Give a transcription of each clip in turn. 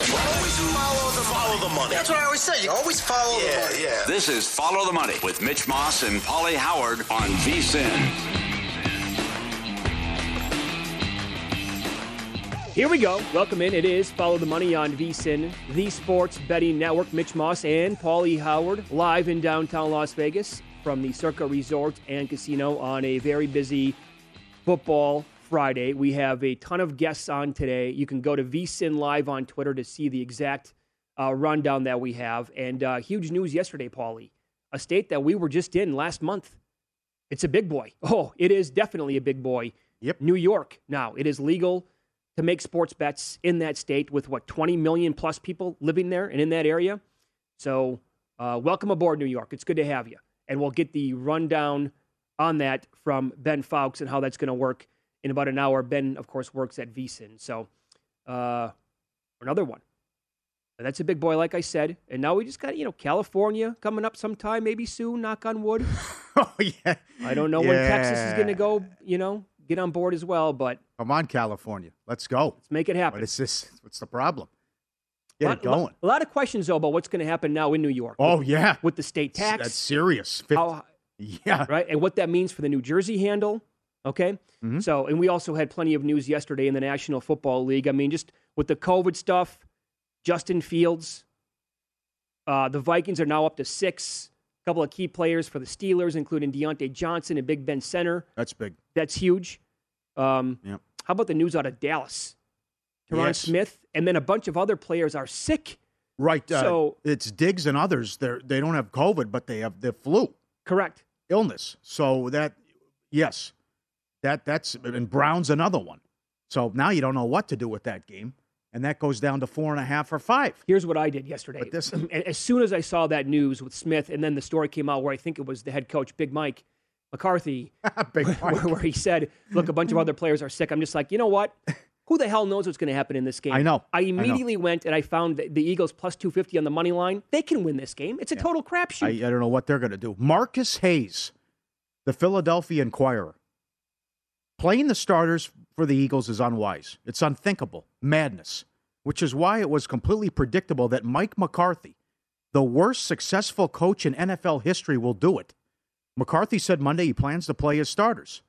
Always follow the, follow the money. That's what I always say. You always follow the money. Yeah. This is Follow the Money with Mitch Moss and Paulie Howard on VSIN. Here we go. Welcome in. It is Follow the Money on VSIN, the Sports Betting Network. Mitch Moss and Paulie Howard live in downtown Las Vegas from the Circa Resort and Casino on a very busy football Friday. We have a ton of guests on today. You can go to VSIN Live on Twitter to see the exact uh, rundown that we have. And uh, huge news yesterday, Paulie. A state that we were just in last month. It's a big boy. Oh, it is definitely a big boy. Yep. New York now. It is legal to make sports bets in that state with what 20 million plus people living there and in that area. So, uh, welcome aboard, New York. It's good to have you. And we'll get the rundown on that from Ben Fawkes and how that's going to work in about an hour. Ben, of course, works at VSIN. So, uh, another one. But that's a big boy, like I said. And now we just got, you know, California coming up sometime, maybe soon, knock on wood. Oh yeah. I don't know when Texas is going to go, you know, get on board as well, but Come on, California. Let's go. let's make it happen. What is this? What's the problem? Get lot, it going. A lot of questions though about what's going to happen now in New York. Oh with, yeah. with the state tax, That's serious. How, yeah. right, and what that means for the New Jersey handle. Okay, Mhm. so and we also had plenty of news yesterday in the National Football League. I mean, just with the COVID stuff, Justin Fields, uh, the Vikings are now up to six. A couple of key players for the Steelers, including Diontae Johnson and Big Ben Center. That's big. That's huge. Um, Yep. How about the news out of Dallas? Tyron Yes. Smith, and then a bunch of other players are sick. Right. Uh, So- it's Diggs and others. They they don't have COVID, but they have the flu Correct. illness. So that yes, that that's and Brown's another one. So now you don't know what to do with that game, and that goes down to four and a half or five. Here's what I did yesterday. But this- as soon as I saw that news with Smith, and then the story came out where I think it was the head coach, Big Mike McCarthy, Big where, Mike. where he said, "Look, a bunch of other players are sick." I'm just like, you know what? Who the hell knows what's going to happen in this game? I know. I I know. immediately went and I found that the Eagles plus 250 on the money line. They can win this game. It's a total I, crapshoot. I don't know what they're going to do. Marcus Hayes, the Philadelphia Inquirer. Playing the starters for the Eagles is unwise. It's unthinkable. Madness. Which is why it was completely predictable that Mike McCarthy, the worst successful coach in NFL history, will do it. McCarthy said Monday he plans to play his starters.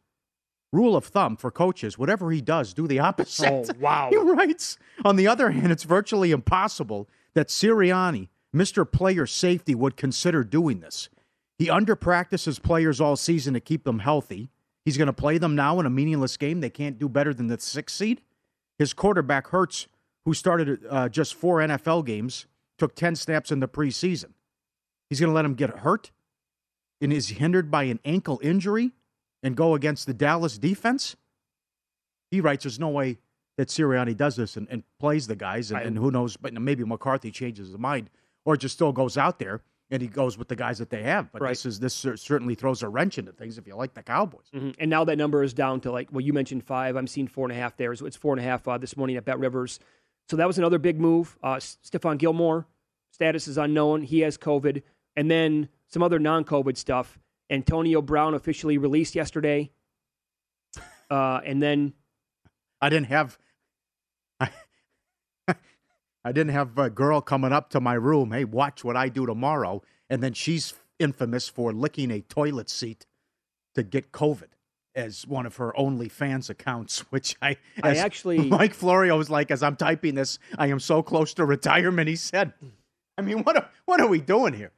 Rule of thumb for coaches whatever he does, do the opposite. Oh, wow. He writes. On the other hand, it's virtually impossible that Sirianni, Mr. Player Safety, would consider doing this. He underpractices players all season to keep them healthy. He's going to play them now in a meaningless game. They can't do better than the sixth seed. His quarterback Hurts, who started uh, just four NFL games, took 10 snaps in the preseason. He's going to let him get hurt and is hindered by an ankle injury and go against the Dallas defense? He writes, there's no way that Sirianni does this and, and plays the guys, and, and who knows, but maybe McCarthy changes his mind or just still goes out there and he goes with the guys that they have. But Right. this is this certainly throws a wrench into things if you like the Cowboys. Mhm. And now that number is down to like, well, you mentioned five. I'm seeing four and a half there. So it's four and a half uh, this morning at Bet Rivers. So that was another big move. Uh, S- Stephon Gilmore, status is unknown. He has COVID. And then some other non COVID stuff. Antonio Brown officially released yesterday. Uh, and then, I didn't have. I, I didn't have a girl coming up to my room. Hey, watch what I do tomorrow, and then she's infamous for licking a toilet seat to get COVID. as one of her OnlyFans accounts, which I, I actually- Mike Florio was like, as I'm typing this, I am so close to retirement. He said, I mean, what are, what are we doing here?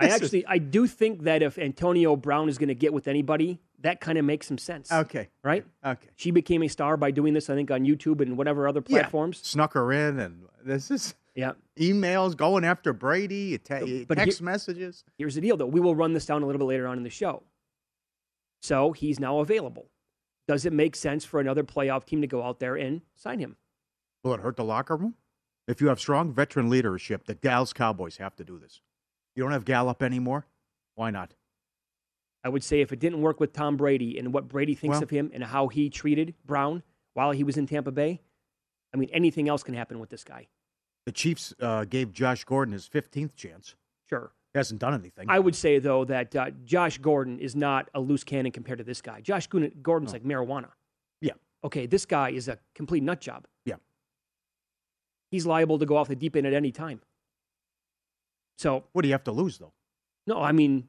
I This is- actually I do think that if Antonio Brown is going to get with anybody, that kind of makes some sense. okay, Right? okay. She became a star by doing this, I think, on YouTube and whatever other Yeah. platforms. Snuck her in, and this is Yeah. emails going after Brady, te- But text he- messages. Here's the deal, though. We will run this down a little bit later on in the show. So he's now available. Does it make sense for another playoff team to go out there and sign him? Will it hurt the locker room? If you have strong veteran leadership, the Dallas Cowboys have to do this. You don't have Gallup anymore. Why not? I would say if it didn't work with Tom Brady and what Brady thinks Well- of him and how he treated Brown while he was in Tampa Bay, I mean, anything else can happen with this guy. The Chiefs uh, gave Josh Gordon his 15th chance. Sure. He hasn't done anything. I would say, though, that uh, Josh Gordon is not a loose cannon compared to this guy. Josh Gordon's like marijuana. Yeah. Okay, this guy is a complete nut job. Yeah. He's liable to go off the deep end at any time. So, What do you have to lose, though? no, I mean,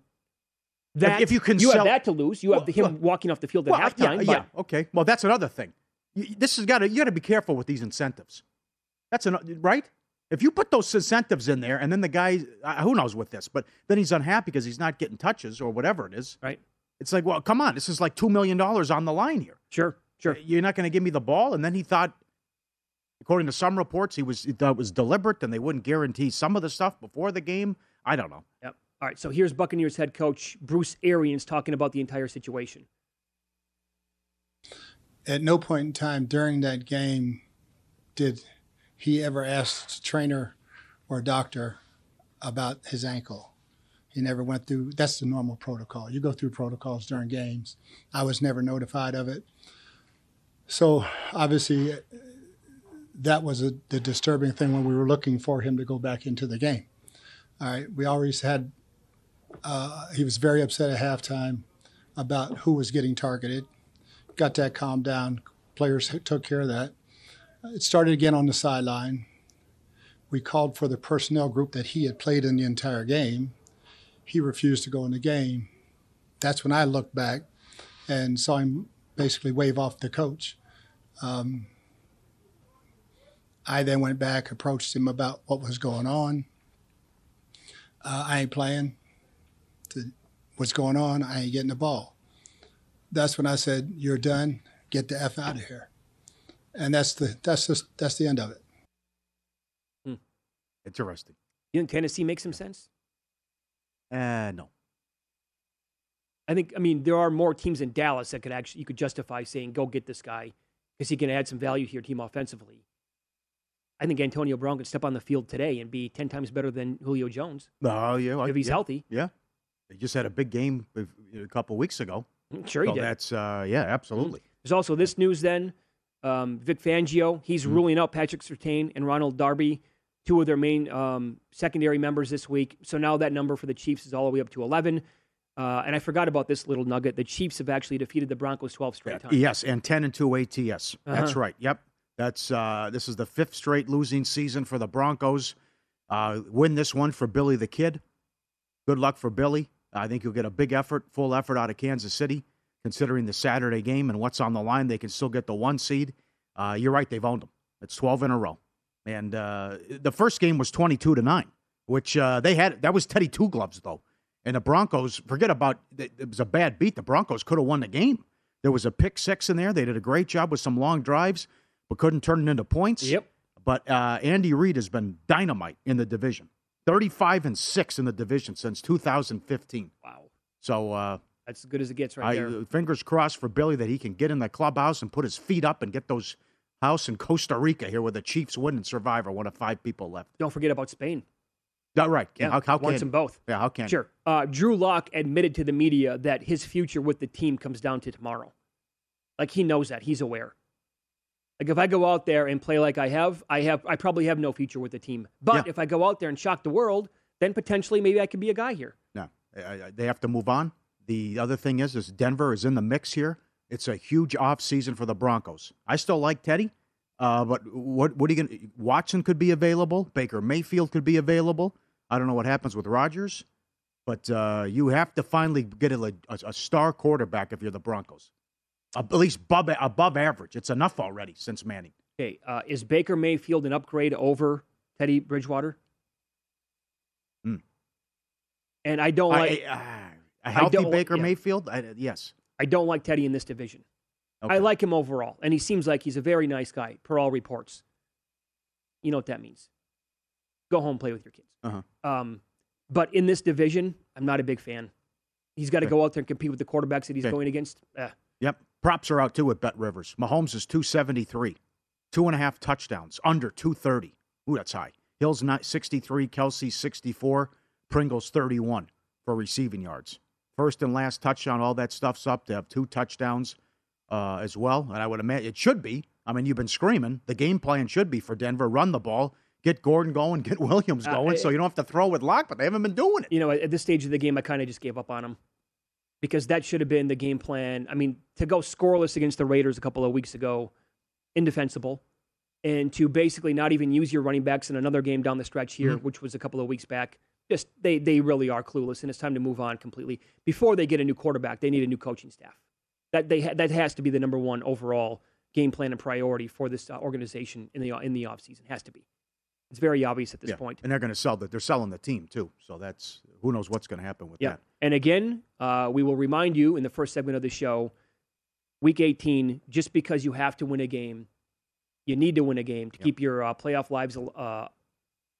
that if you can you sell- have that to lose. You have Well, him well- walking off the field at Well, halftime. yeah, yeah, okay. Well, that's another thing. You, this has got to you got to be careful with these incentives. That's an right. If you put those incentives in there, and then the guy, uh, who knows with this, but then he's unhappy because he's not getting touches or whatever it is. right, It's like, well, come on, this is like two million dollars on the line here. sure, sure. You're not going to give me the ball, and then he thought, according to some reports, he was he thought it was deliberate, and they wouldn't guarantee some of the stuff before the game. I don't know. Yep. All right. So here's Buccaneers head coach Bruce Arians talking about the entire situation. At no point in time during that game did he ever ask the trainer or a doctor about his ankle. He never went through. That's the normal protocol. You go through protocols during games. I was never notified of it. So obviously, that was a, the disturbing thing when we were looking for him to go back into the game. All right, we always had. Uh, he was very upset at halftime about who was getting targeted. Got that calmed down. Players took care of that. It started again on the sideline. We called for the personnel group that he had played in the entire game. He refused to go in the game. That's when I looked back and saw him basically wave off the coach. Um, I then went back, approached him about what was going on. Uh, I ain't playing. The- What's going on? I ain't getting the ball. That's when I said, "You're done. Get the f out of here." And that's the that's just that's the end of it. Interesting. You think Tennessee makes some sense? Uh, no. I think. I mean, there are more teams in Dallas that could actually you could justify saying, "Go get this guy," because he can add some value to your team offensively. I think Antonio Brown could step on the field today and be ten times better than Julio Jones Oh, yeah. I- if he's yeah, healthy. Yeah. They just had a big game a couple weeks ago. Sure, he so did. that's uh, yeah, absolutely. There's also this news then. Um, Vic Fangio, he's Mm-hmm. ruling out Patrick Surtain and Ronald Darby, two of their main um, secondary members this week. So now that number for the Chiefs is all the way up to 11. Uh, and I forgot about this little nugget. The Chiefs have actually defeated the Broncos 12 straight times. Yes, and ten and two ATS. That's Uh-huh. right. Yep. That's uh, this is the fifth straight losing season for the Broncos. Uh, win this one for Billy the Kid. Good luck for Billy. I think you'll get a big effort, full effort out of Kansas City, considering the Saturday game and what's on the line. They can still get the one seed. Uh, you're right; they've owned them. It's twelve in a row, and uh, the first game was twenty-two to nine, which uh, they had. That was Teddy Two Gloves though, and the Broncos. Forget about it. It was a bad beat. The Broncos could have won the game. There was a pick six in there. They did a great job with some long drives, but couldn't turn it into points. Yep. But uh, Andy Reid has been dynamite in the division. 35 and 6 in the division since 2015. Wow. So uh, That's as good as it gets right I, there. fingers crossed for Billy that he can get in the clubhouse and put his feet up and get those house in Costa Rica here where the Chiefs win and survive are one of five people left. Don't forget about Spain. Yeah, right. Yeah, how, how wants them both. Yeah, how can Sure. Uh, Drew Lock admitted to the media that his future with the team comes down to tomorrow. Like he knows that. He's aware. Like if I go out there and play like I have, I have I probably have no future with the team. But Yeah. if I go out there and shock the world, then potentially maybe I could be a guy here. No, they have to move on. The other thing is, is Denver is in the mix here. It's a huge off season for the Broncos. I still like Teddy, uh, but what what are you going? Watson could be available. Baker Mayfield could be available. I don't know what happens with Rodgers, but uh, you have to finally get a, a, a star quarterback if you're the Broncos. At least above, above average. It's enough already since Manning. Okay, uh, is Baker Mayfield an upgrade over Teddy Bridgewater? Hmm. And I don't like I, uh, a healthy Baker yeah. Mayfield? I, yes. I don't like Teddy in this division. Okay. I like him overall, and he seems like he's a very nice guy per all reports. You know what that means? Go home, play with your kids. Uh-huh. Um, but in this division, I'm not a big fan. He's got to Okay. go out there and compete with the quarterbacks that he's Okay. going against. Eh. Yep. Props are out too at Bet Rivers. Mahomes is 273, two and a half touchdowns, under 230. Ooh, that's high. Hill's not 63, Kelce 64, Pringle's 31 for receiving yards. First and last touchdown, all that stuff's up. They have two touchdowns uh, as well. And I would imagine it should be. I mean, you've been screaming. The game plan should be for Denver run the ball, get Gordon going, get Williams Uh, going, so you don't have to throw with Lock, but they haven't been doing it. You know, at at this stage of the game, I kind of just gave up on him because that should have been the game plan. I mean, to go scoreless against the Raiders a couple of weeks ago, indefensible. And to basically not even use your running backs in another game down the stretch here, Mhm. which was a couple of weeks back, just they they really are clueless, and it's time to move on completely. Before they get a new quarterback, they need a new coaching staff. That they ha- that has to be the number one overall game plan and priority for this uh, organization in the in the offseason. Has to be. It's very obvious at this Yeah, point. And they're going to sell the, they're selling the team too. So that's who knows what's going to happen with Yeah. that. And again, uh, we will remind you in the first segment of the show, week 18, just because you have to win a game, you need to win a game to Yep. keep your uh, playoff lives uh,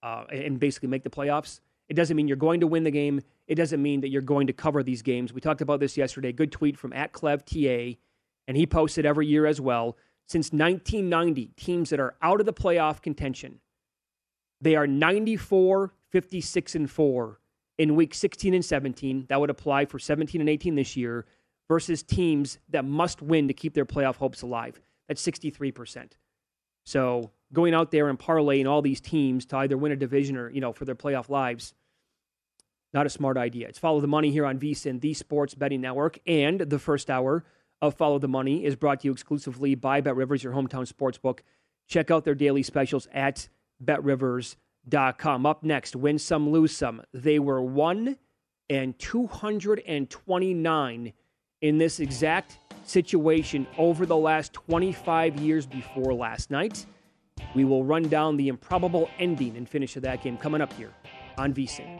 uh, and basically make the playoffs. It doesn't mean you're going to win the game. It doesn't mean that you're going to cover these games. We talked about this yesterday. Good tweet from at ClevTA, and he posted every year as well. Since 1990, teams that are out of the playoff contention, they are 94, 56, and 4 in week 16 and 17. That would apply for 17 and 18 this year versus teams that must win to keep their playoff hopes alive. That's 63%. So going out there and parlaying all these teams to either win a division or, you know, for their playoff lives, not a smart idea. It's Follow the Money here on VSIN, the Sports Betting Network. And the first hour of Follow the Money is brought to you exclusively by Bet Rivers, your hometown sports book. Check out their daily specials at betrivers.com. Up next, win some, lose some. They were 1 and 229 in this exact situation over the last 25 years before last night. We will run down the improbable ending and finish of that game coming up here on VSIN.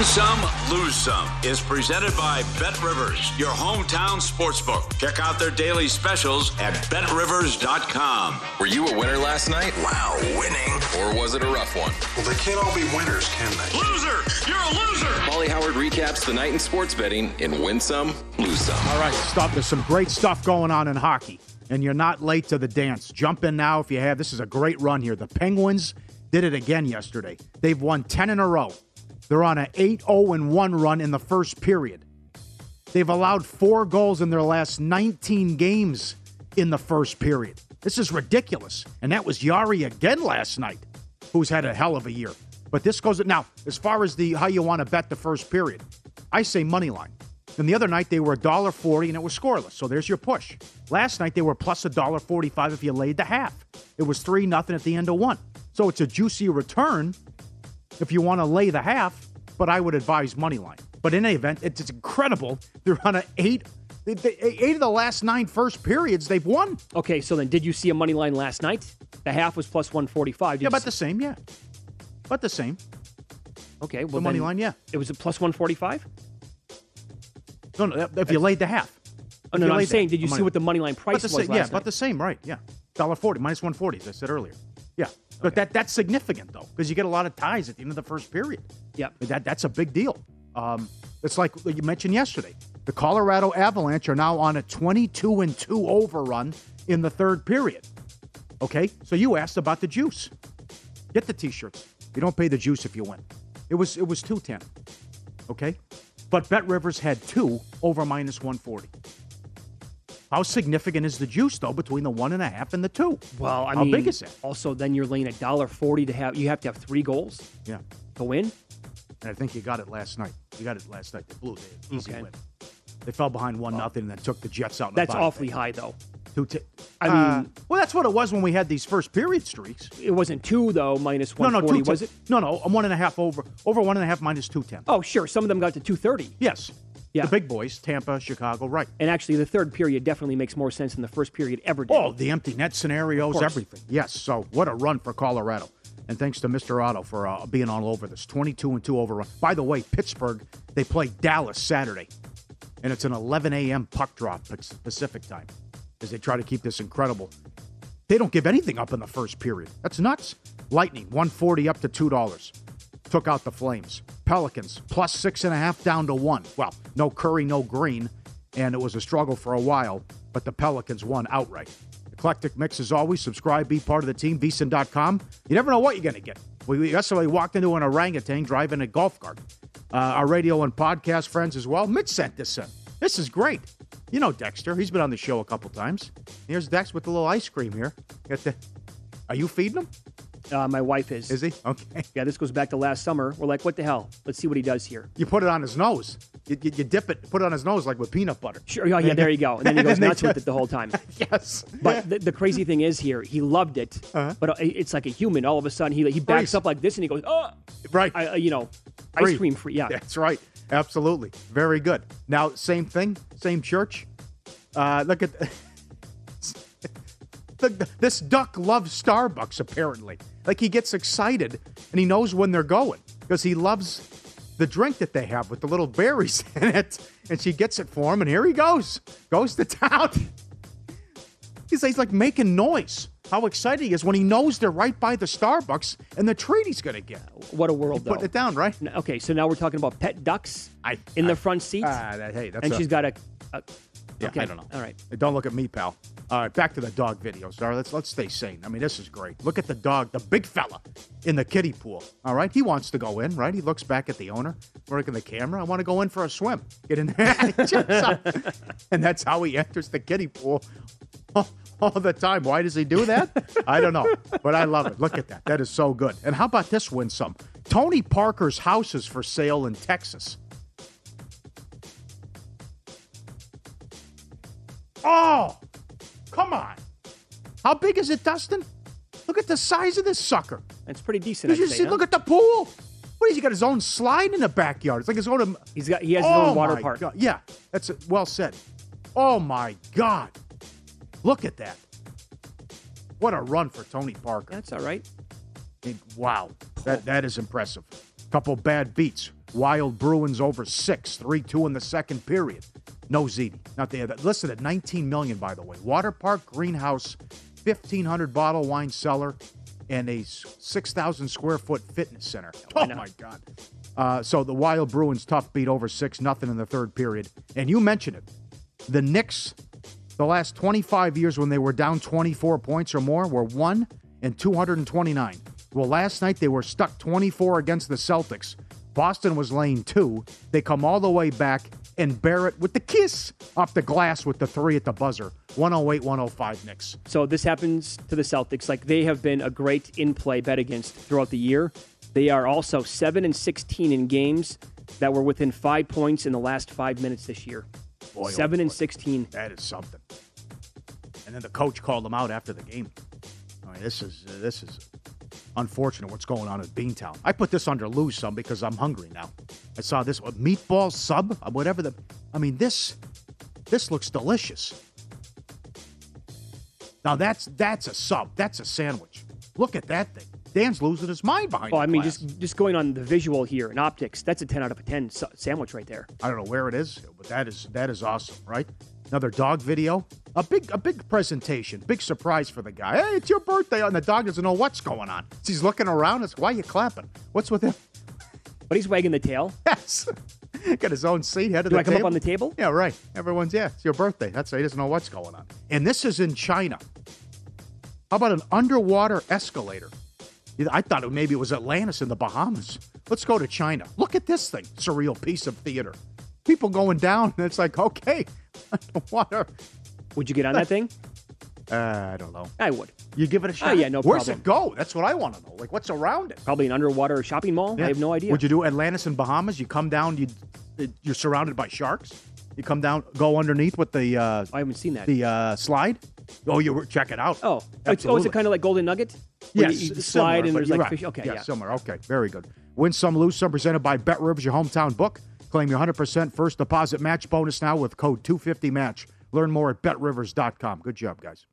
Win some, lose some is presented by Bet Rivers, your hometown sportsbook. Check out their daily specials at betrivers.com. Were you a winner last night? Wow, winning. Or was it a rough one? Well, they can't all be winners, can they? Loser! You're a loser! Paulie Howard recaps the night in sports betting in Win Some, Lose Some. All right, stop. There's some great stuff going on in hockey, and you're not late to the dance. Jump in now if you have. This is a great run here. The Penguins did it again yesterday. They've won 10 in a row. They're on an 8 0 1 run in the first period. They've allowed four goals in their last 19 games in the first period. This is ridiculous. And that was Jarry again last night, who's had a hell of a year. But this goes now as far as the how you want to bet the first period. I say money line. And the other night they were $1.40 and it was scoreless. So there's your push. Last night they were plus $1.45 if you laid the half. It was 3 nothing at the end of one. So it's a juicy return if you want to lay the half, but I would advise money line. But in any event, it's, it's incredible. They're on an eight, eight of the last nine first periods they've won. Okay, so then did you see a money line last night? The half was plus 145. Did Yeah, about the same, yeah. About the same. Okay, well the money line, yeah. It was a plus 145? No, no, if you laid the half. Oh, no, no, I'm saying, did you see what the money line price was same, last Yeah, night? about the same, right? Yeah, dollar forty minus one forty, as I said earlier. Yeah, but that that's significant though, because you get a lot of ties at the end of the first period. Yeah, that that's a big deal. Um, it's like you mentioned yesterday. The Colorado Avalanche are now on a twenty-two and two overrun in the third period. Okay, so you asked about the juice. Get the T-shirts. You don't pay the juice if you win. It was it was two ten. Okay, but Bet Rivers had two over minus one forty. How significant is the juice though between the one and a half and the two? Well, I how mean, big is that? Also, then you're laying a dollar forty to have. You have to have three goals Yeah, to win. and I think you got it last night. You got it last night. The Blue they easy Okay. win. They fell behind one nothing and then took the Jets out. The That's awfully high, though. Two t- I Uh, mean- well, that's what it was when we had these first period streaks. It wasn't two though, minus No, no, forty, two was it? No, no, a one and a half over, over one and a half minus two ten. Oh, sure. Some of them got to two thirty. Yes, Yeah. the big boys, Tampa, Chicago, right? And actually, the third period definitely makes more sense than the first period ever did. Oh, the empty net scenarios, everything. Yes. So what a run for Colorado. And thanks to Mr. Otto for uh, being all over this. 22 and 2 overrun. By the way, Pittsburgh, they play Dallas Saturday. And it's an 11 a.m. puck drop Pacific time as they try to keep this incredible. They don't give anything up in the first period. That's nuts. Lightning, 140 up to $2. Took out the Flames. Pelicans, plus six and a half down to one. Well, no Curry, no Green. And it was a struggle for a while, but the Pelicans won outright. Eclectic mix as always. Subscribe, be part of the team, VSIN.com. You never know what you're going to get. We yesterday walked into an orangutan driving a golf cart. Uh, our radio and podcast friends as well. Mitch sent this in. This is great. You know Dexter. He's been on the show a couple times. Here's Dex with a little ice cream here. The, are you feeding him? Uh, my wife is. Is he? Okay. Yeah, this goes back to last summer. We're like, what the hell? Let's see what he does here. You put it on his nose. You, you, you dip it, put it on his nose like with peanut butter. Sure. Yeah, yeah, there you go. And then he goes nuts with it the whole time. yes. But the, the crazy thing is here, he loved it. Uh-huh. But it's like a human. All of a sudden, he he backs Freeze. up like this, and he goes, "Oh, Right. I, uh, you know, ice cream free." Yeah. That's right. Absolutely. Very good. Now, same thing, same church. Uh, look at the, this duck loves Starbucks, apparently. Like he gets excited and he knows when they're going because he loves the drink that they have with the little berries in it. And she gets it for him, and here he goes. Goes to town. He's, he's like making noise. How excited he is when he knows they're right by the Starbucks and the treat he's going to get. What a world, though. Putting it down, right? N- Okay, so now we're talking about pet ducks I, in I- the front seat, Ah, that- hey, that's and a- she's got a. a Yeah, okay. I don't know. All right. Don't look at me, pal. All right, back to the dog videos. All right, let's let's stay sane. I mean, this is great. Look at the dog, the big fella in the kiddie pool. All right, he wants to go in, right? He looks back at the owner, working the camera. I want to go in for a swim. Get in there, He and that's how he enters the kiddie pool all, the time. Why does he do that? I don't know, but I love it. Look at that. That is so good. And how about this win some? Tony Parker's house is for sale in Texas. Oh. How big is it, Dustin? Look at the size of this sucker. It's pretty decent. Did you see? huh? Look at the pool. What is he got his own slide in the backyard? It's like his own. Um, He's got. He has his oh own water park. God. Yeah, that's well said. Oh my God! Look at that. What a run for Tony Parker. That's all right. And wow, that that is impressive. Couple bad beats. Wild Bruins over six, three two in the second period. No ZD. Not there. That listed at 19 million, by the way. Water park, greenhouse, 1,500 bottle wine cellar, and a 6,000 square foot fitness center. Oh my God. Uh, so the Wild Bruins tough beat over six nothing in the third period. And you mentioned it. The Knicks, the last 25 years when they were down 24 points or more, were one and 229. Well, last night they were stuck 24 against the Celtics. Boston was laying two. They come all the way back, and Barrett with the kiss off the glass with the three at the buzzer. 108 105 Knicks. So this happens to the Celtics. Like they have been a great in-play bet against throughout the year. They are also seven and sixteen in games that were within five points in the last five minutes this year. Boy, oh Seven boy. and 16. That is something. And then the coach called them out after the game. I mean, this is uh, this is unfortunate. What's going on at Beantown? I put this under lose some because I'm hungry now. I saw this meatball sub, whatever the. I mean, this this looks delicious. Now that's that's a sub. That's a sandwich. Look at that thing. Dan's losing his mind behind. Well, I mean, just just going on the visual here and optics, that's a 10 out of a 10 sa- sandwich right there. I don't know where it is, but that is that is awesome, right? Another dog video, a big a big presentation, big surprise for the guy. Hey, it's your birthday, and the dog doesn't know what's going on. So he's looking around. It's why are you clapping? What's with him? But he's wagging the tail. Yes, got his own seat, head of Do the I come table. up on the table? Yeah, right. Everyone's yeah. It's your birthday. That's he doesn't know what's going on. And this is in China. How about an underwater escalator? I thought it, maybe it was Atlantis in the Bahamas. Let's go to China. Look at this thing. Surreal piece of theater. People going down, and it's like, okay, underwater. Would you get on that thing? Uh, I don't know. I would. You give it a Oh, shot. yeah, no Where's problem. it go? That's what I want to know. Like, what's around it? Probably an underwater shopping mall. Yeah. I have no idea. Would you do Atlantis and Bahamas? You come down, you you're surrounded by sharks. You come down, go underneath with the. Uh, I haven't seen that. The uh, slide. Oh, you were check it out. Oh, it's, oh, is it kind of like Golden Nugget? Where Yes, you, you similar, slide and but there's like right. fish. Okay, yeah. similar. Okay, very good. Win some, lose some. Presented by Bet Rivers, your hometown book. Claim your 100% first deposit match bonus now with code 250match. Learn more at betrivers.com. Good job, guys.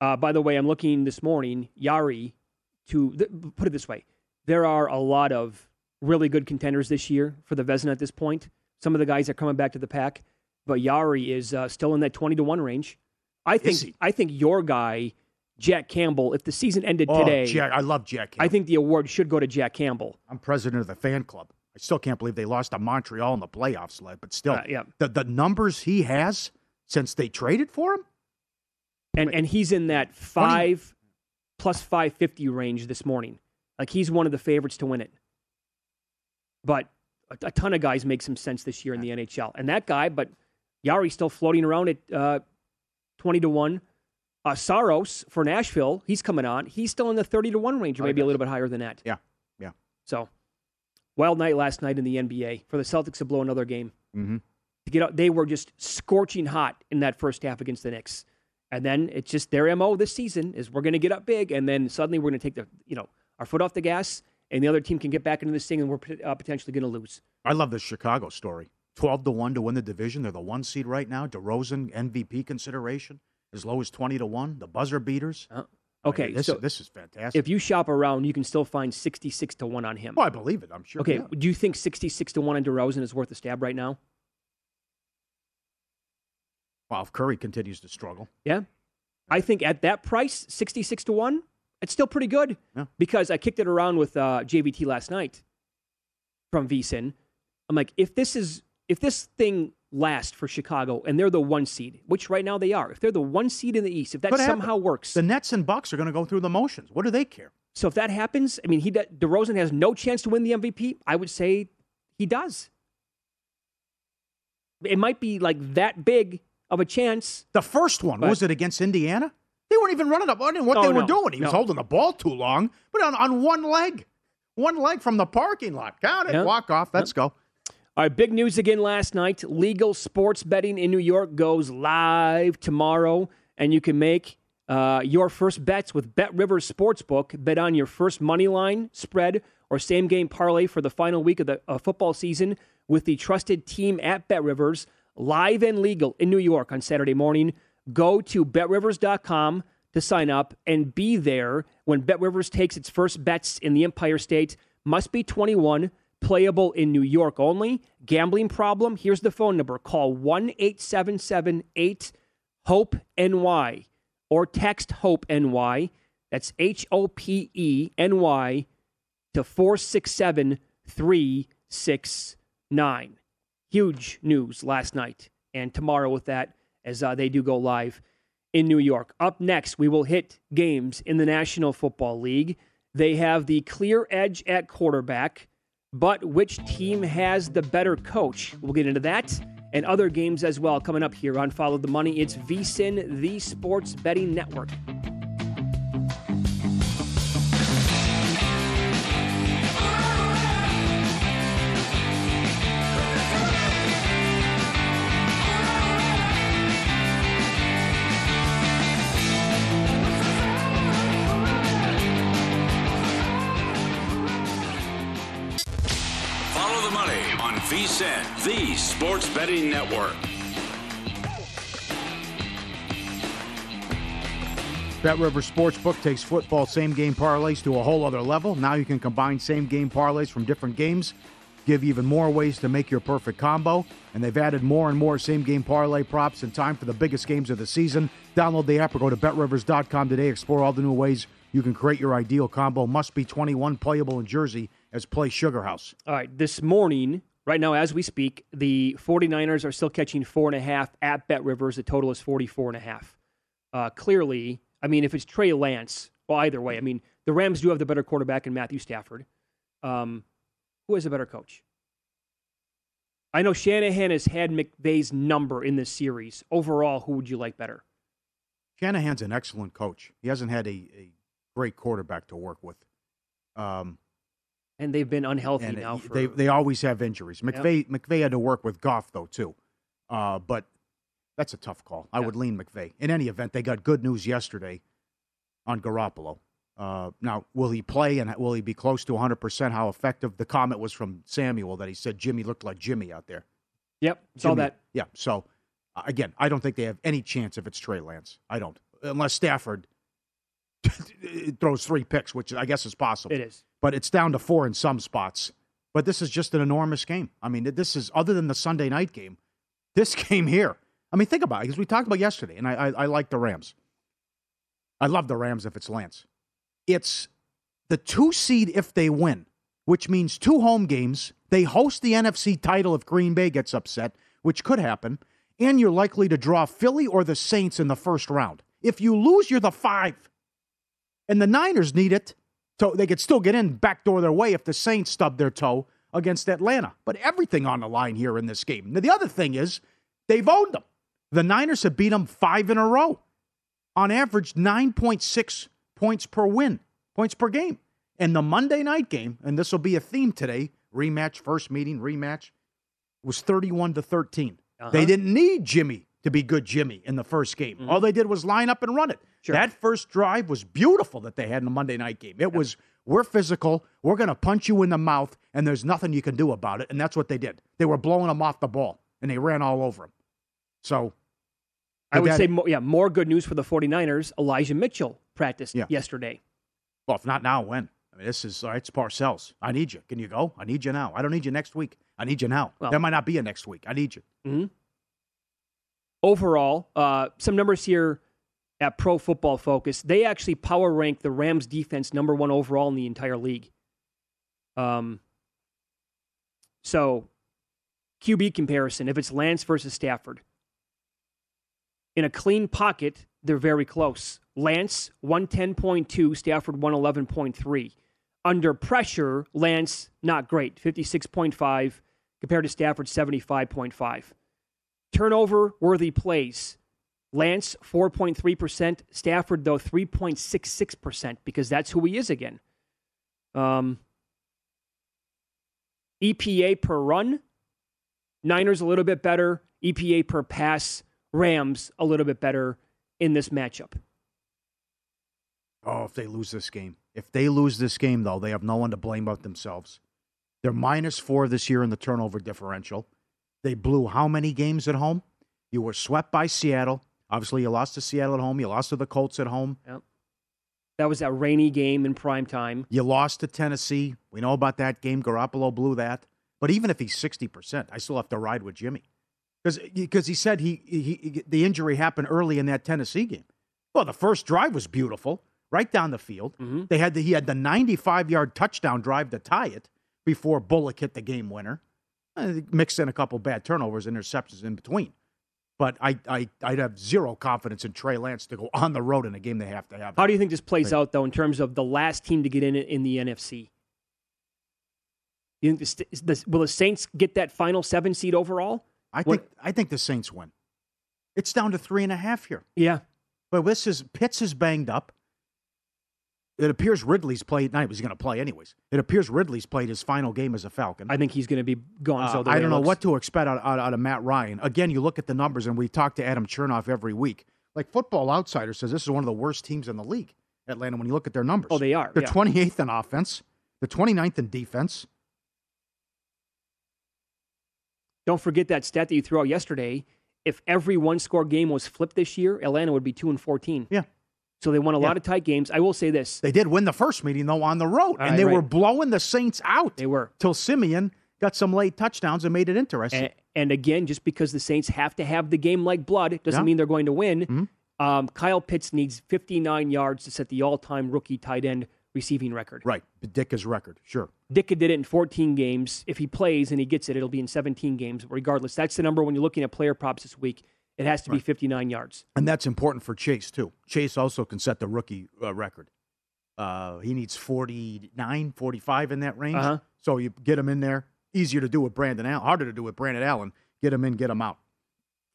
Uh, by the way, I'm looking this morning, Jarry, to th- put it this way. There are a lot of really good contenders this year for the Vezina at this point. Some of the guys are coming back to the pack, but Jarry is uh, still in that 20 to 1 range. I think? I think your guy, Jack Campbell, if the season ended Oh, today, Jack, I love Jack. I think the award should go to Jack Campbell. I'm president of the fan club. I still can't believe they lost to Montreal in the playoffs, led, but still, Uh, yeah. the the numbers he has since they traded for him. and and he's in that five plus five fifty range this morning. Like he's one of the favorites to win it. But a, a ton of guys make some sense this year in the NHL, and that guy, but Jarry's still floating around at uh, twenty to one. Uh, Saros for Nashville, he's coming on. He's still in the thirty to one range, or Oh, maybe a little bit higher than that. Yeah, yeah. So, wild night last night in the NBA for the Celtics to blow another game. Mm-hmm. To get out, they were just scorching hot in that first half against the Knicks, and then it's just their mo this season is we're going to get up big, and then suddenly we're going to take the you know our foot off the gas, and the other team can get back into this thing, and we're uh, potentially going to lose. I love this Chicago story. Twelve to one to win the division. They're the one seed right now. DeRozan MVP consideration as low as twenty to one. The buzzer beaters. Uh, okay, this, so this is fantastic. If you shop around, you can still find sixty six to one on him. well, I believe it. I'm sure. Okay, yeah. do you think sixty six to one on DeRozan is worth a stab right now? Well, if Curry continues to struggle, Yeah. I think at that price, 66 to 1, it's still pretty good. Yeah. Because I kicked it around with uh, JVT last night from VSIN. I'm like, if this is if this thing lasts for Chicago and they're the one seed, which right now they are, if they're the one seed in the East, if that Could happen. somehow works, the Nets and Bucks are going to go through the motions. What do they care? so if that happens, I mean, he de- DeRozan has no chance to win the MVP. I would say he does. It might be like that big of a chance. The first one But- was it against Indiana? They weren't even running up. I didn't what Oh, they were no. doing. He was holding the ball too long, but on, on one leg, one leg from the parking lot. Count it. Yeah. Walk off. Let's go. All right, big news again last night. Legal sports betting in New York goes live tomorrow, and you can make uh, your first bets with Bet Rivers Sportsbook. Bet on your first money line, spread, or same game parlay for the final week of the uh, football season with the trusted team at Bet Rivers, live and legal in New York on Saturday morning. Go to betrivers.com to sign up and be there when Bet Rivers takes its first bets in the Empire State. Must be 21 playable in New York only. Gambling problem? Here's the phone number. Call 1 877 8 HOPE NY or text HOPE NY. That's H O P E N Y to 467 369. Huge news last night and tomorrow with that as uh, they do go live in New York. Up next, we will hit games in the National Football League. They have the clear edge at quarterback, but which team has the better coach? We'll get into that and other games as well coming up here on Follow the Money. It's VSIN, the Sports Betting Network. Money on VSIN, the Sports Betting Network. Bet River Sportsbook takes football same game parlays to a whole other level. Now you can combine same game parlays from different games, give even more ways to make your perfect combo. And they've added more and more same game parlay props in time for the biggest games of the season. Download the app or go to betrivers.com today. Explore all the new ways you can create your ideal combo. Must be 21, playable in Jersey as play Sugar House. All right, this morning, right now as we speak, the 49ers are still catching four and a half at Bet Rivers. The total is 44 and a half. Uh, clearly, I mean, if it's Trey Lance, well, either way, I mean, the Rams do have the better quarterback in Matthew Stafford. Um, who has a better coach? I know Shanahan has had McVay's number in this series. Overall, who would you like better? Shanahan's an excellent coach. He hasn't had a, a great quarterback to work with. Um, and they've been unhealthy and now. For, they they always have injuries. McVay McVay had to work with Goff though too, uh, but that's a tough call. I would lean McVay. In any event, they got good news yesterday on Garoppolo. Uh, now, will he play and will he be close to 100%? How effective? The comment was from Samuel that he said Jimmy looked like Jimmy out there. Yep, saw Jimmy- that. Yeah. So, uh, again, I don't think they have any chance if it's Trey Lance. I don't. Unless Stafford throws three picks, which I guess is possible. It is. But it's down to four in some spots. But this is just an enormous game. I mean, this is, other than the Sunday night game, this game here. I mean, think about it, because we talked about yesterday, and I, I, I like the Rams. I love the Rams if it's Lance. It's the two seed if they win, which means two home games. They host the NFC title if Green Bay gets upset, which could happen, and you're likely to draw Philly or the Saints in the first round. If you lose, you're the five. And the Niners need it so they could still get in backdoor their way if the Saints stub their toe against Atlanta. But everything on the line here in this game. Now, the other thing is they've owned them. The Niners have beat them five in a row. On average, 9.6 points per win, points per game. And the Monday night game, and this will be a theme today, rematch, first meeting, rematch, was 31 to 13. They uh-huh. didn't need Jimmy to be good Jimmy in the first game. All they did was line up and run it. That first drive was beautiful that they had in the Monday night game. It was we're physical, we're going to punch you in the mouth, and there's nothing you can do about it. And that's what they did. They were blowing them off the ball, and they ran all over them. So I would that- say, more, yeah, more good news for the 49ers. Elijah Mitchell practiced Yeah. yesterday. Well, if not now, when? I mean, this is all right. It's Parcells. I need you. Can you go? I need you now. I don't need you next week. I need you now. Well- there might not be a next week. I need you. hmm Overall, uh, some numbers here at Pro Football Focus. They actually power rank the Rams defense number one overall in the entire league. Um, so, QB comparison if it's Lance versus Stafford. In a clean pocket, they're very close. Lance, 110.2, Stafford, 111.3. Under pressure, Lance, not great, 56.5, compared to Stafford, 75.5. Turnover worthy plays. Lance, 4.3%. Stafford, though, 3.66%, because that's who he is again. Um, EPA per run, Niners a little bit better. EPA per pass, Rams a little bit better in this matchup. Oh, if they lose this game. If they lose this game, though, they have no one to blame but themselves. They're minus four this year in the turnover differential. They blew how many games at home? You were swept by Seattle. Obviously, you lost to Seattle at home. You lost to the Colts at home. Yep. That was that rainy game in prime time. You lost to Tennessee. We know about that game. Garoppolo blew that. But even if he's 60%, I still have to ride with Jimmy. Because he said he, he, he the injury happened early in that Tennessee game. Well, the first drive was beautiful, right down the field. Mm-hmm. They had the, he had the 95 yard touchdown drive to tie it before Bullock hit the game winner. Mixed in a couple bad turnovers, and interceptions in between. But I, I, I'd have zero confidence in Trey Lance to go on the road in a game they have to have. How do you think this plays out, though, in terms of the last team to get in in the NFC? You think the, the, will the Saints get that final seven seed overall? I think I think the Saints win. It's down to three and a half here. Yeah. But this is Pitts is banged up. It appears Ridley's played. Not he was going to play anyways. It appears Ridley's played his final game as a Falcon. I think he's going to be gone. Uh, so the I don't know looks. what to expect out, out, out of Matt Ryan. Again, you look at the numbers, and we talk to Adam Chernoff every week. Like Football Outsider says, this is one of the worst teams in the league. Atlanta, when you look at their numbers, Oh, they are, They're yeah. 28th in offense. They're 29th in defense. Don't forget that stat that you threw out yesterday. If every one score game was flipped this year, Atlanta would be 2 and 14. Yeah. So they won a Yeah. lot of tight games. I will say this. They did win the first meeting though on the road, and they right. were blowing the Saints out. They were till Siemian got some late touchdowns and made it interesting. And, and again, just because the Saints have to have the game like blood, doesn't Yeah. mean they're going to win. Mhm. Um, Kyle Pitts needs 59 yards to set the all-time rookie tight end receiving record. right, Ditka's record, sure. Ditka did it in 14 games. If he plays and he gets it, it'll be in 17 games. Regardless, that's the number when you're looking at player props this week. It has to be 59 yards. And that's important for Chase, too. Chase also can set the rookie uh, record. Uh, he needs 49, 45 in that range. Uh-huh. So you get him in there. Easier to do with Brandon Allen, harder to do with Brandon Allen. Get him in, get him out.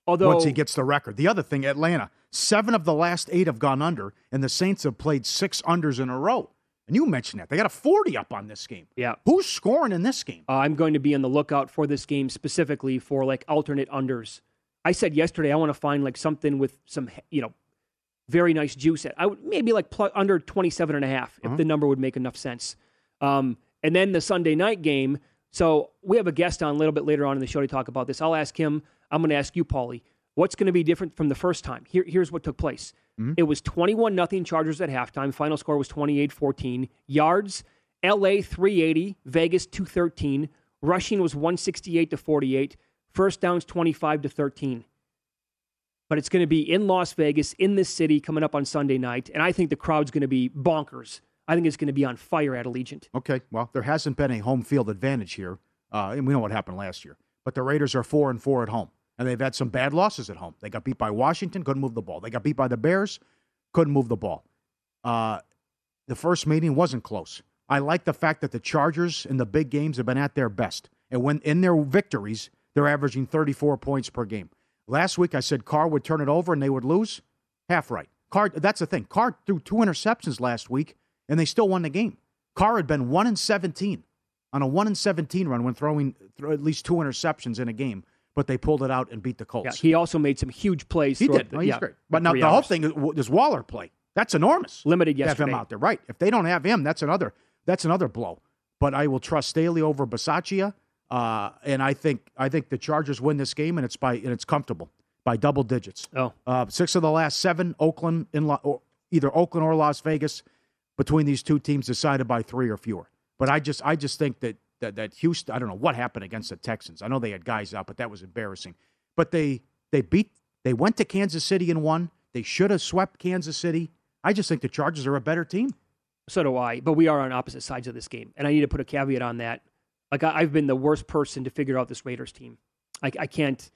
Although once he gets the record. The other thing, Atlanta, seven of the last eight have gone under, and the Saints have played six unders in a row. And you mentioned that. They got a 40 up on this game. Yeah. Who's scoring in this game? Uh, I'm going to be on the lookout for this game specifically for like alternate unders. I said yesterday I want to find like something with some you know very nice juice. At I would maybe like pl- under 27 and a half if Uh-huh. the number would make enough sense. Um, and then the Sunday night game. So we have a guest on a little bit later on in the show to talk about this. I'll ask him. I'm going to ask you, Paulie, what's going to be different from the first time? Here, here's what took place. It was 21 nothing Chargers at halftime. Final score was 28-14. Yards, LA 380, Vegas 213. Rushing was 168 to 48. First downs 25 to 13. But it's going to be in Las Vegas, in this city, coming up on Sunday night. And I think the crowd's going to be bonkers. I think it's going to be on fire at Allegiant. Okay, well, there hasn't been a home field advantage here, uh, and we know what happened last year. But the Raiders are four and four at home, and they've had some bad losses at home. They got beat by Washington, couldn't move the ball. They got beat by the Bears, couldn't move the ball. Uh, the first meeting wasn't close. I like the fact that the Chargers in the big games have been at their best, and when in their victories, they're averaging 34 points per game. Last week, I said Carr would turn it over and they would lose. Half right. Carr, that's the thing. Carr threw two interceptions last week, and they still won the game. Carr had been one in 17 on a one in 17 run when throwing throw at least two interceptions in a game, but they pulled it out and beat the Yeah, Colts. he also made some huge plays. He did. the- No, he's yeah, great. But now the whole thing is does Waller play? That's enormous. Limited to have him out there, right? If they don't have him, that's another that's another blow. But I will trust Staley over Bisaccia, uh, and I think I think the Chargers win this game, and it's by and it's comfortable by double digits. Oh, Uh, six of the last seven, Oakland in La, or either Oakland or Las Vegas, between these two teams decided by three or fewer. But I just I just think that that, that Houston, I don't know what happened against the Texans. I know they had guys out, but that was embarrassing. But they they beat they went to Kansas City and won. They should have swept Kansas City. I just think the Chargers are a better team. So do I. But we are on opposite sides of this game, and I need to put a caveat on that. Like I, I've been the worst person to figure out this Raiders team. I, I can't,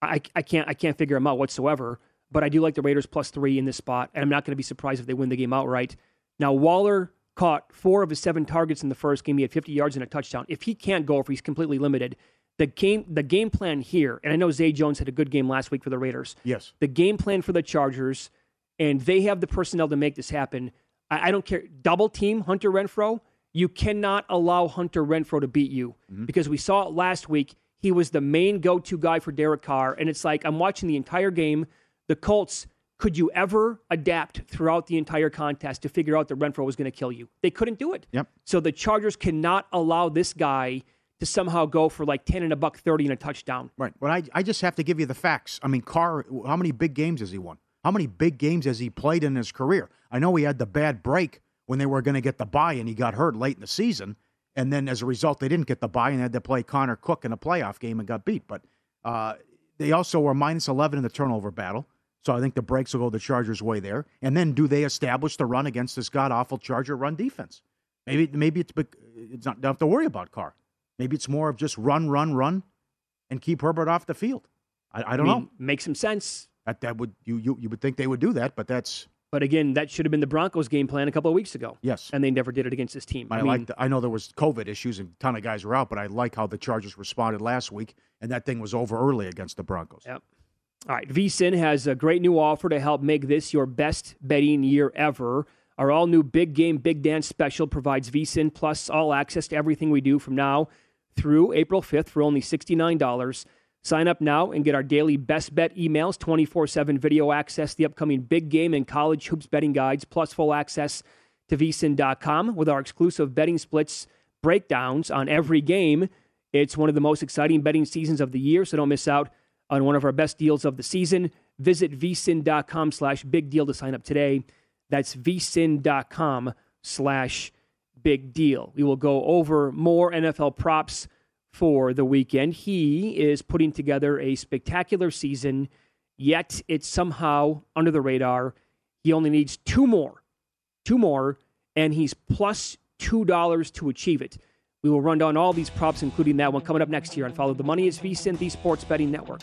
I, I can't, I can't figure them out whatsoever. But I do like the Raiders plus three in this spot, and I'm not going to be surprised if they win the game outright. Now Waller caught four of his seven targets in the first game. He had 50 yards and a touchdown. If he can't go, if he's completely limited, the game, the game plan here, and I know Zay Jones had a good game last week for the Raiders. Yes. The game plan for the Chargers, and they have the personnel to make this happen. I, I don't care. Double team Hunter Renfrow. You cannot allow Hunter Renfrow to beat you mm-hmm. because we saw it last week. He was the main go to guy for Derek Carr. And it's like, I'm watching the entire game. The Colts, could you ever adapt throughout the entire contest to figure out that Renfrow was going to kill you? They couldn't do it. Yep. So the Chargers cannot allow this guy to somehow go for like 10 and a buck 30 and a touchdown. Right. But I, I just have to give you the facts. I mean, Carr, how many big games has he won? How many big games has he played in his career? I know he had the bad break when they were going to get the bye and he got hurt late in the season. And then as a result, they didn't get the bye and had to play Connor Cook in a playoff game and got beat. But uh, they also were minus 11 in the turnover battle. So I think the breaks will go the Chargers' way there. And then do they establish the run against this god awful Charger run defense? Maybe maybe it's, it's not don't have to worry about Carr. Maybe it's more of just run, run, run, and keep Herbert off the field. I, I don't mean, know. Makes some sense. That that would you, you you would think they would do that, but that's But again, that should have been the Broncos' game plan a couple of weeks ago. yes. And they never did it against this team. I, I, mean, like. The, I know there was COVID issues and a ton of guys were out, but I like how the Chargers responded last week, and that thing was over early against the Broncos. Yep. All right, VSIN has a great new offer to help make this your best betting year ever. Our all new Big Game Big Dance special provides VSIN plus all access to everything we do from now through April 5th for only $69. Sign up now and get our daily best bet emails, 24 7 video access, the upcoming big game and college hoops betting guides, plus full access to vsin.com with our exclusive betting splits breakdowns on every game. It's one of the most exciting betting seasons of the year, so don't miss out on one of our best deals of the season. Visit vsin.com slash big deal to sign up today. That's vsin.com slash big deal. We will go over more NFL props for the weekend. He is putting together a spectacular season, yet it's somehow under the radar. He only needs two more, two more, and he's plus $2 to achieve it. We will run down all these props, including that one, coming up next year on Follow the Money. It's VSIN, Sports Betting Network.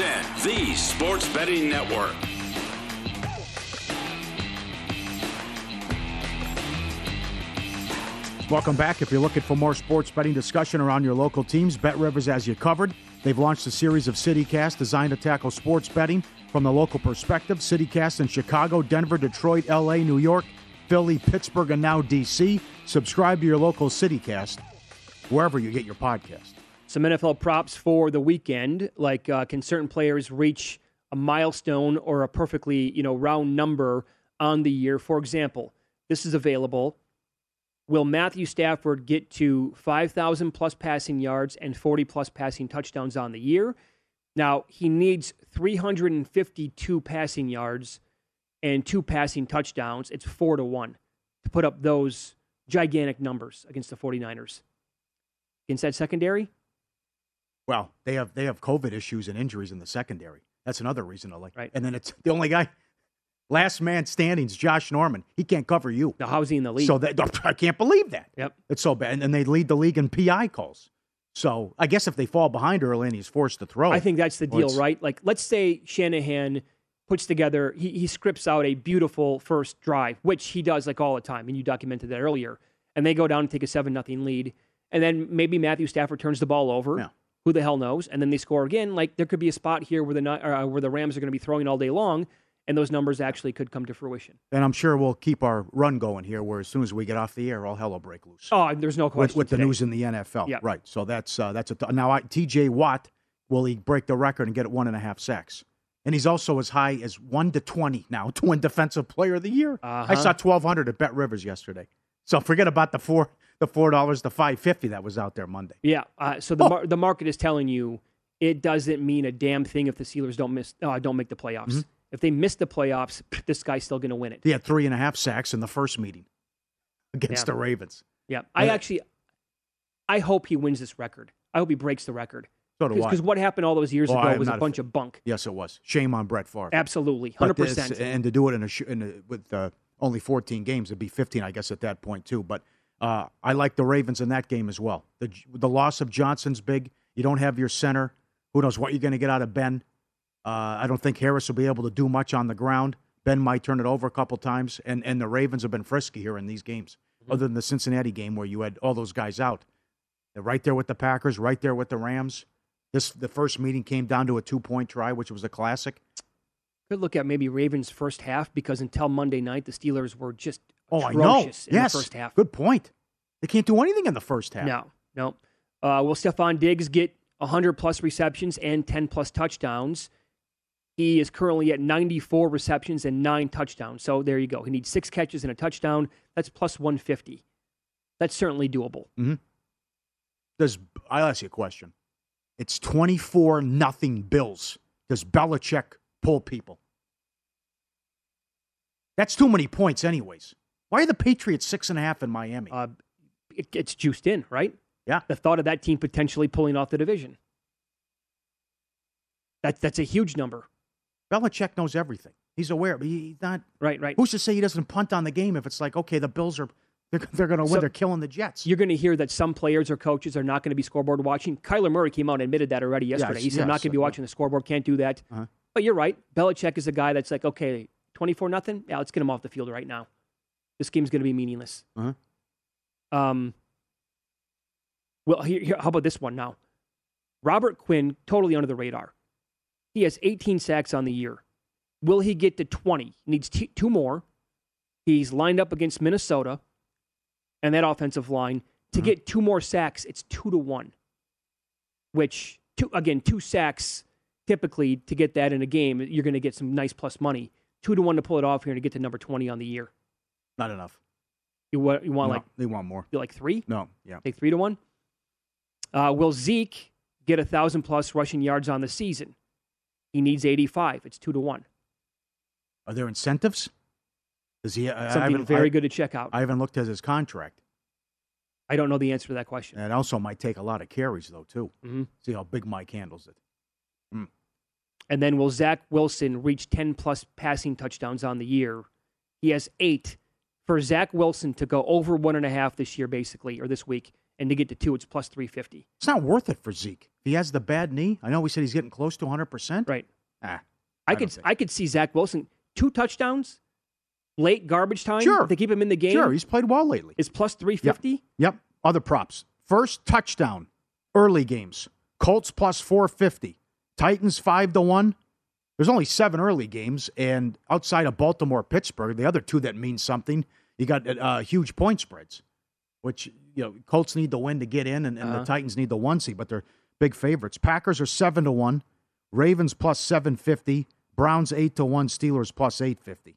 On VSIN, the Sports Betting Network. Welcome back. If you're looking for more sports betting discussion around your local teams, Bet Rivers has you covered. They've launched a series of CityCast designed to tackle sports betting from the local perspective. CityCast in Chicago, Denver, Detroit, LA, New York, Philly, Pittsburgh, and now DC. Subscribe to your local CityCast wherever you get your podcast. Some NFL props for the weekend, like uh, can certain players reach a milestone or a perfectly you know round number on the year? For example, this is available. Will Matthew Stafford get to 5,000 plus passing yards and 40 plus passing touchdowns on the year? Now, he needs 352 passing yards and two passing touchdowns. It's four to one to put up those gigantic numbers against the 49ers. Against that secondary, Well, they have they have COVID issues and injuries in the secondary. That's another reason to like. Right. And then it's the only guy, last man standing is Josh Norman. He can't cover you. now how's he in the league? So that I can't believe that. Yep. It's so bad, and, and they lead the league in PI calls. So I guess if they fall behind early and he's forced to throw, I think that's the deal, right? Like, let's say Shanahan puts together, he, he scripts out a beautiful first drive, which he does like all the time, and you documented that earlier. And they go down and take a seven nothing lead, and then maybe Matthew Stafford turns the ball over. Yeah. Who the hell knows? And then they score again. Like there could be a spot here where the uh, where the Rams are going to be throwing all day long, and those numbers actually could come to fruition. And I'm sure we'll keep our run going here. Where as soon as we get off the air, all hell will break loose. Oh, there's no with, question. with the news in the NFL. Yeah. Right. So that's uh, that's a t- now I, T.J. Watt will he break the record and get one and a half sacks, and he's also as high as one to twenty now to win Defensive Player of the Year. I Uh-huh. saw twelve hundred at Bet Rivers yesterday. So forget about the four the four dollars the five fifty that was out there Monday. Yeah. Uh, so the mar- the market is telling you it doesn't mean a damn thing if the Steelers don't miss uh, don't make the playoffs. Mm-hmm. If they miss the playoffs, this guy's still going to win it. He had three and a half sacks in the first meeting against Yeah. the Ravens. Yeah, I Yeah. actually, I hope he wins this record. I hope he breaks the record. So do I. Because what happened all those years Oh, I ago was a not a bunch of bunk. Yes, it was. Shame on Brett Favre. Absolutely, hundred percent. And to do it in a, in a with uh, only 14 games, it'd be 15, I guess, at that point too. But uh, I like the Ravens in that game as well. The the loss of Johnson's big. You don't have your center. Who knows what you're going to get out of Ben? Uh, I don't think Harris will be able to do much on the ground. Ben might turn it over a couple times, and and the Ravens have been frisky here in these games. Other than the Cincinnati game where you had all those guys out, they're right there with the Packers, right there with the Rams. This the first meeting came down to a two point try, which was a classic. Could look at maybe Ravens first half because until Monday night the Steelers were just Oh, I know. in yes, the first half. good point. They can't do anything in the first half. No, no. Uh, will Stefon Diggs get 100 plus receptions and 10 plus touchdowns? He is currently at 94 receptions and nine touchdowns. So there you go. He needs six catches and a touchdown. That's plus 150. That's certainly doable. Mm-hmm. Does I'll ask you a question? It's twenty four nothing Bills. Does Belichick pull people? That's too many points, anyways. Why are the Patriots six and a half in Miami? Uh, it, it's juiced in, right? Yeah. The thought of that team potentially pulling off the division. That, that's a huge number. Belichick knows everything. He's aware. But he's not. Right, right. Who's to say he doesn't punt on the game if it's like, okay, the Bills are they're, they're going to win. So- they're killing the Jets. You're going to hear that some players or coaches are not going to be scoreboard watching. Kyler Murray came out and admitted that already yesterday. Yes, he said, I'm not going to be uh, watching the scoreboard, can't do that. Uh-huh. But you're right. Belichick is a guy that's like, okay, 24 nothing. Yeah, let's get him off the field right now. This game's going to be meaningless. Uh-huh. Um, well, here, here, how about this one now? Robert Quinn, totally under the radar. He has 18 sacks on the year. Will he get to 20? He needs t- two more. He's lined up against Minnesota and that offensive line. To get two more sacks, it's two to one. Which, two, again, two sacks typically to get that in a game, you're going to get some nice plus money. Two to one to pull it off here and to get to number 20 on the year. Not enough. You want, you want No, like they want more. you like three? No, yeah. Take three to one. Uh, will Zeke get a thousand plus rushing yards on the season? He needs 85. It's two to one. Are there incentives? Does he? I- I Something haven't- very I- good to check out. I haven't looked at his contract. I don't know the answer to that question. And it also might take a lot of carries though too. Mhm. See how big Mike handles it. And then will Zach Wilson reach 10 plus passing touchdowns on the year? He has eight. For Zach Wilson to go over one and a half this year, basically, or this week, and to get to two, it's plus 350. It's not worth it for Zeke. He has the bad knee, I know we said he's getting close to 100. percent Right. Ah, I, don't could think- I could see Zach Wilson two touchdowns, late garbage time. Sure. they keep him in the game. Sure, he's played well lately. Is plus 350? Yep. Other props. First touchdown, early games. Colts plus 450. Titans 5 to 1. There's only seven early games, and outside of Baltimore, Pittsburgh, the other two that mean something, you got uh, huge point spreads, which, you know, Colts need the win to get in, and, and Uh-huh. the Titans need the one seed, but they're big favorites. Packers are 7 to 1. Ravens plus 750. Browns 8 to 1. Steelers plus 850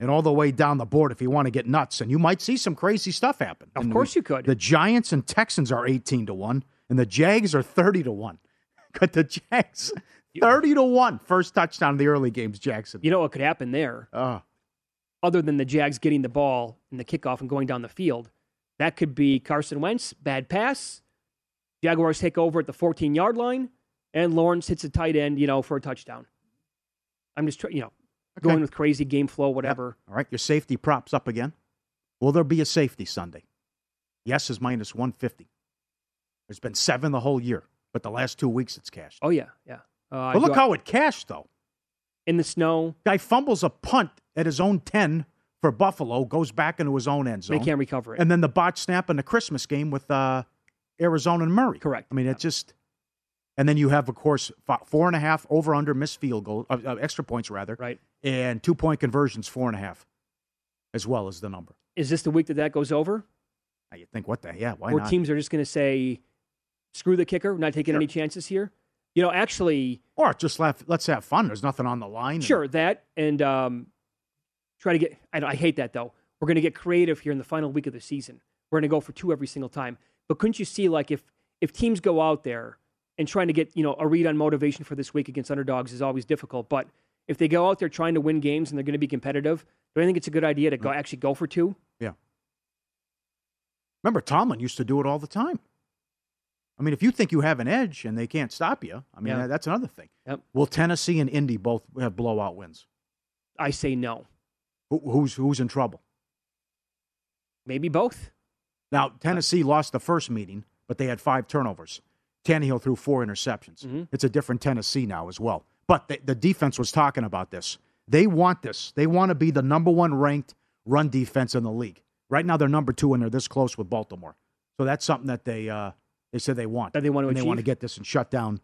and all the way down the board if you want to get nuts. And you might see some crazy stuff happen. Of And course you could. The Giants and Texans are 18 to 1, and the Jags are 30 to 1. Got the Jags 30 to 1. First touchdown in the early games, Jackson. You know what could happen there? Uh, Other than the Jags getting the ball in the kickoff and going down the field, that could be Carson Wentz, bad pass. Jaguars take over at the 14 yard line, and Lawrence hits a tight end, you know, for a touchdown. I'm just, try- you know, Okay. going with crazy game flow, whatever. all right, your safety props up again. Will there be a safety Sunday? Yes is minus 150. There's been seven the whole year, but the last two weeks it's cashed. Oh, yeah, yeah. Uh, but look I- how it cashed, though. In the snow, Guy fumbles a punt at his own 10 for Buffalo, goes back into his own end zone. they can't recover it. and then the botch snap in the Christmas game with uh, Arizona and Murray. Correct. I mean, it just. And then you have, of course, four and a half over under missed field goal, uh, uh, extra points rather, right. and two point conversions, four and a half, as well as the number. Is this the week that that goes over? You think, what the yeah? Why Where not? teams are just going to say, screw the kicker, we're not taking Sure. any chances here? You know, actually, or just laugh, let's have fun. There's nothing on the line. and- Sure, that and um, try to get. I, I hate that though. We're going to get creative here in the final week of the season. We're going to go for two every single time. But couldn't you see like if if teams go out there and trying to get you know a read on motivation for this week against underdogs is always difficult. But if they go out there trying to win games and they're going to be competitive, do I think it's a good idea to go actually go for two? Yeah. Remember, Tomlin used to do it all the time. I mean, if you think you have an edge and they can't stop you, I mean, Yeah. that's another thing. Yep. Will Tennessee and Indy both have blowout wins? I say no. Who, who's who's in trouble? Maybe both. Now, Tennessee lost the first meeting, but they had five turnovers. Tannehill threw four interceptions. Mm-hmm. It's a different Tennessee now as well. But the, the defense was talking about this. They want this. They want to be the number one ranked run defense in the league. Right now, they're number two, and they're this close with Baltimore. So that's something that they uh, They said they want. That they want to and they want to get this and shut down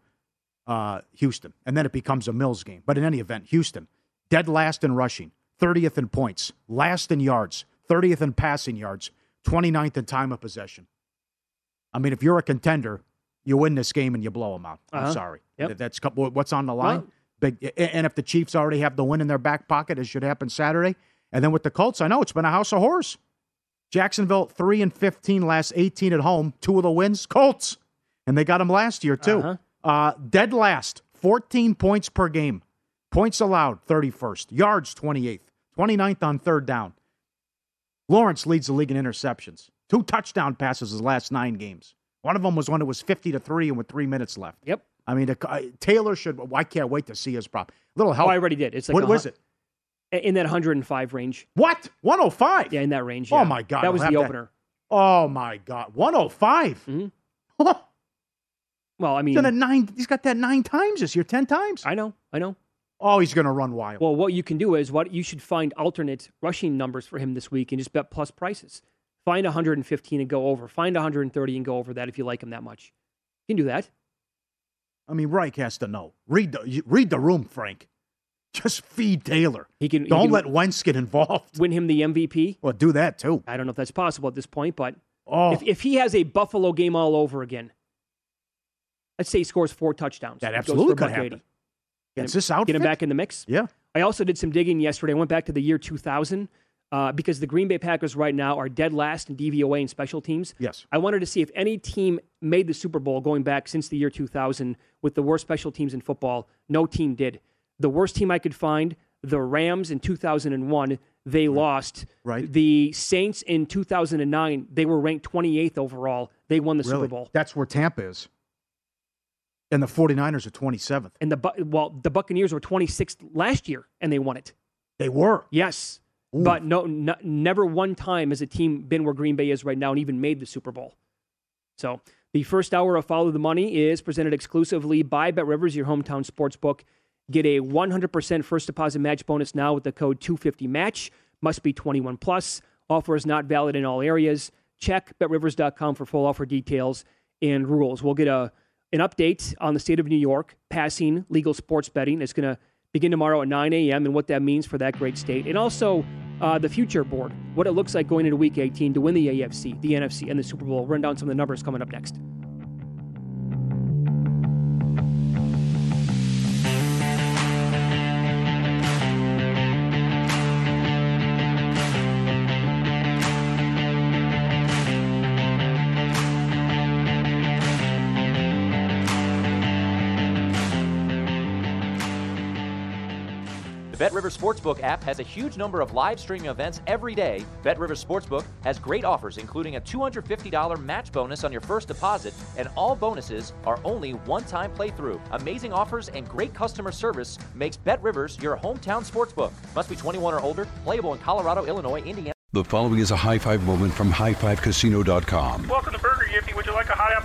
uh, Houston, and then it becomes a Mills game. But in any event, Houston dead last in rushing, 30th in points, last in yards, 30th in passing yards, 29th in time of possession. I mean, if you're a contender, you win this game and you blow them out. I'm Uh-huh. sorry. Yep. That's what's on the line. Big, and if the Chiefs already have the win in their back pocket, it should happen Saturday. And then with the Colts, I know it's been a house of horrors. Jacksonville three and fifteen, last eighteen at home. Two of the wins, Colts, and they got them last year too. Uh-huh. Uh, dead last, fourteen points per game. Points allowed, thirty first. Yards, twenty eighth. 29th on third down. Lawrence leads the league in interceptions. Two touchdown passes his last nine games. One of them was when it was fifty to three and with three minutes left. Yep. I mean, uh, Taylor should. I can't wait to see his prop. Little help. Oh, I already did. It's like what a was it? In that 105 range. What? 105? Yeah, in that range. Oh my God! That I'll was the opener. Oh my God! 105. Mhm. Oh, Well, I he's mean, done nine. He's got that nine times this year. Ten times. I know, I know. Oh, he's going to run wild. Well, what you can do is what you should find alternate rushing numbers for him this week and just bet plus prices. Find 115 and go over. Find 130 and go over that if you like him that much. You can do that. I mean, Reich has to know. Read the read the room, Frank. Just feed Taylor. He can. he Don't can let Wentz get involved. win him the MVP. Well, do that too. I don't know if that's possible at this point, but Oh, if, if he has a Buffalo game all over again, let's say he scores four touchdowns. that absolutely could $1.80. happen. Get him- this outfit. Get him back in the mix. Yeah. I also did some digging yesterday. I went back to the year 2000 uh, because the Green Bay Packers right now are dead last in DVOA and special teams. Yes. I wanted to see if any team made the Super Bowl going back since the year 2000 with the worst special teams in football. No team did. The worst team I could find, the Rams in 2001, they lost. Right. The Saints in 2009, they were ranked 28th overall. They won the Really? Super Bowl. That's where Tampa is. And the 49ers are 27th. And the well, the Buccaneers were 26th last year, and they won it. They were. Yes, Ooh. but no, n- never one time has a team been where Green Bay is right now and even made the Super Bowl. So the first hour of Follow the Money is presented exclusively by Bet Rivers, your hometown sports book. Get a 100% first deposit match bonus now with the code 250match. Must be 21 plus. Offer is not valid in all areas. Check betrivers.com for full offer details and rules. We'll get a an update on the state of New York passing legal sports betting. It's going to begin tomorrow at 9 a.m. and what that means for that great state. And also uh, the future board, what it looks like going into week 18 to win the AFC, the NFC, and the Super Bowl. Run down some of the numbers coming up next. The Bet Rivers Sportsbook app has a huge number of live streaming events every day. Bet Rivers Sportsbook has great offers, including a $250 match bonus on your first deposit, and all bonuses are only one-time playthrough. Amazing offers and great customer service makes Bet Rivers your hometown sportsbook. Must be 21 or older. Playable in Colorado, Illinois, Indiana. The following is a high five moment from highfivecasino.com. Welcome to Burger Yippee. Would you like a hot apple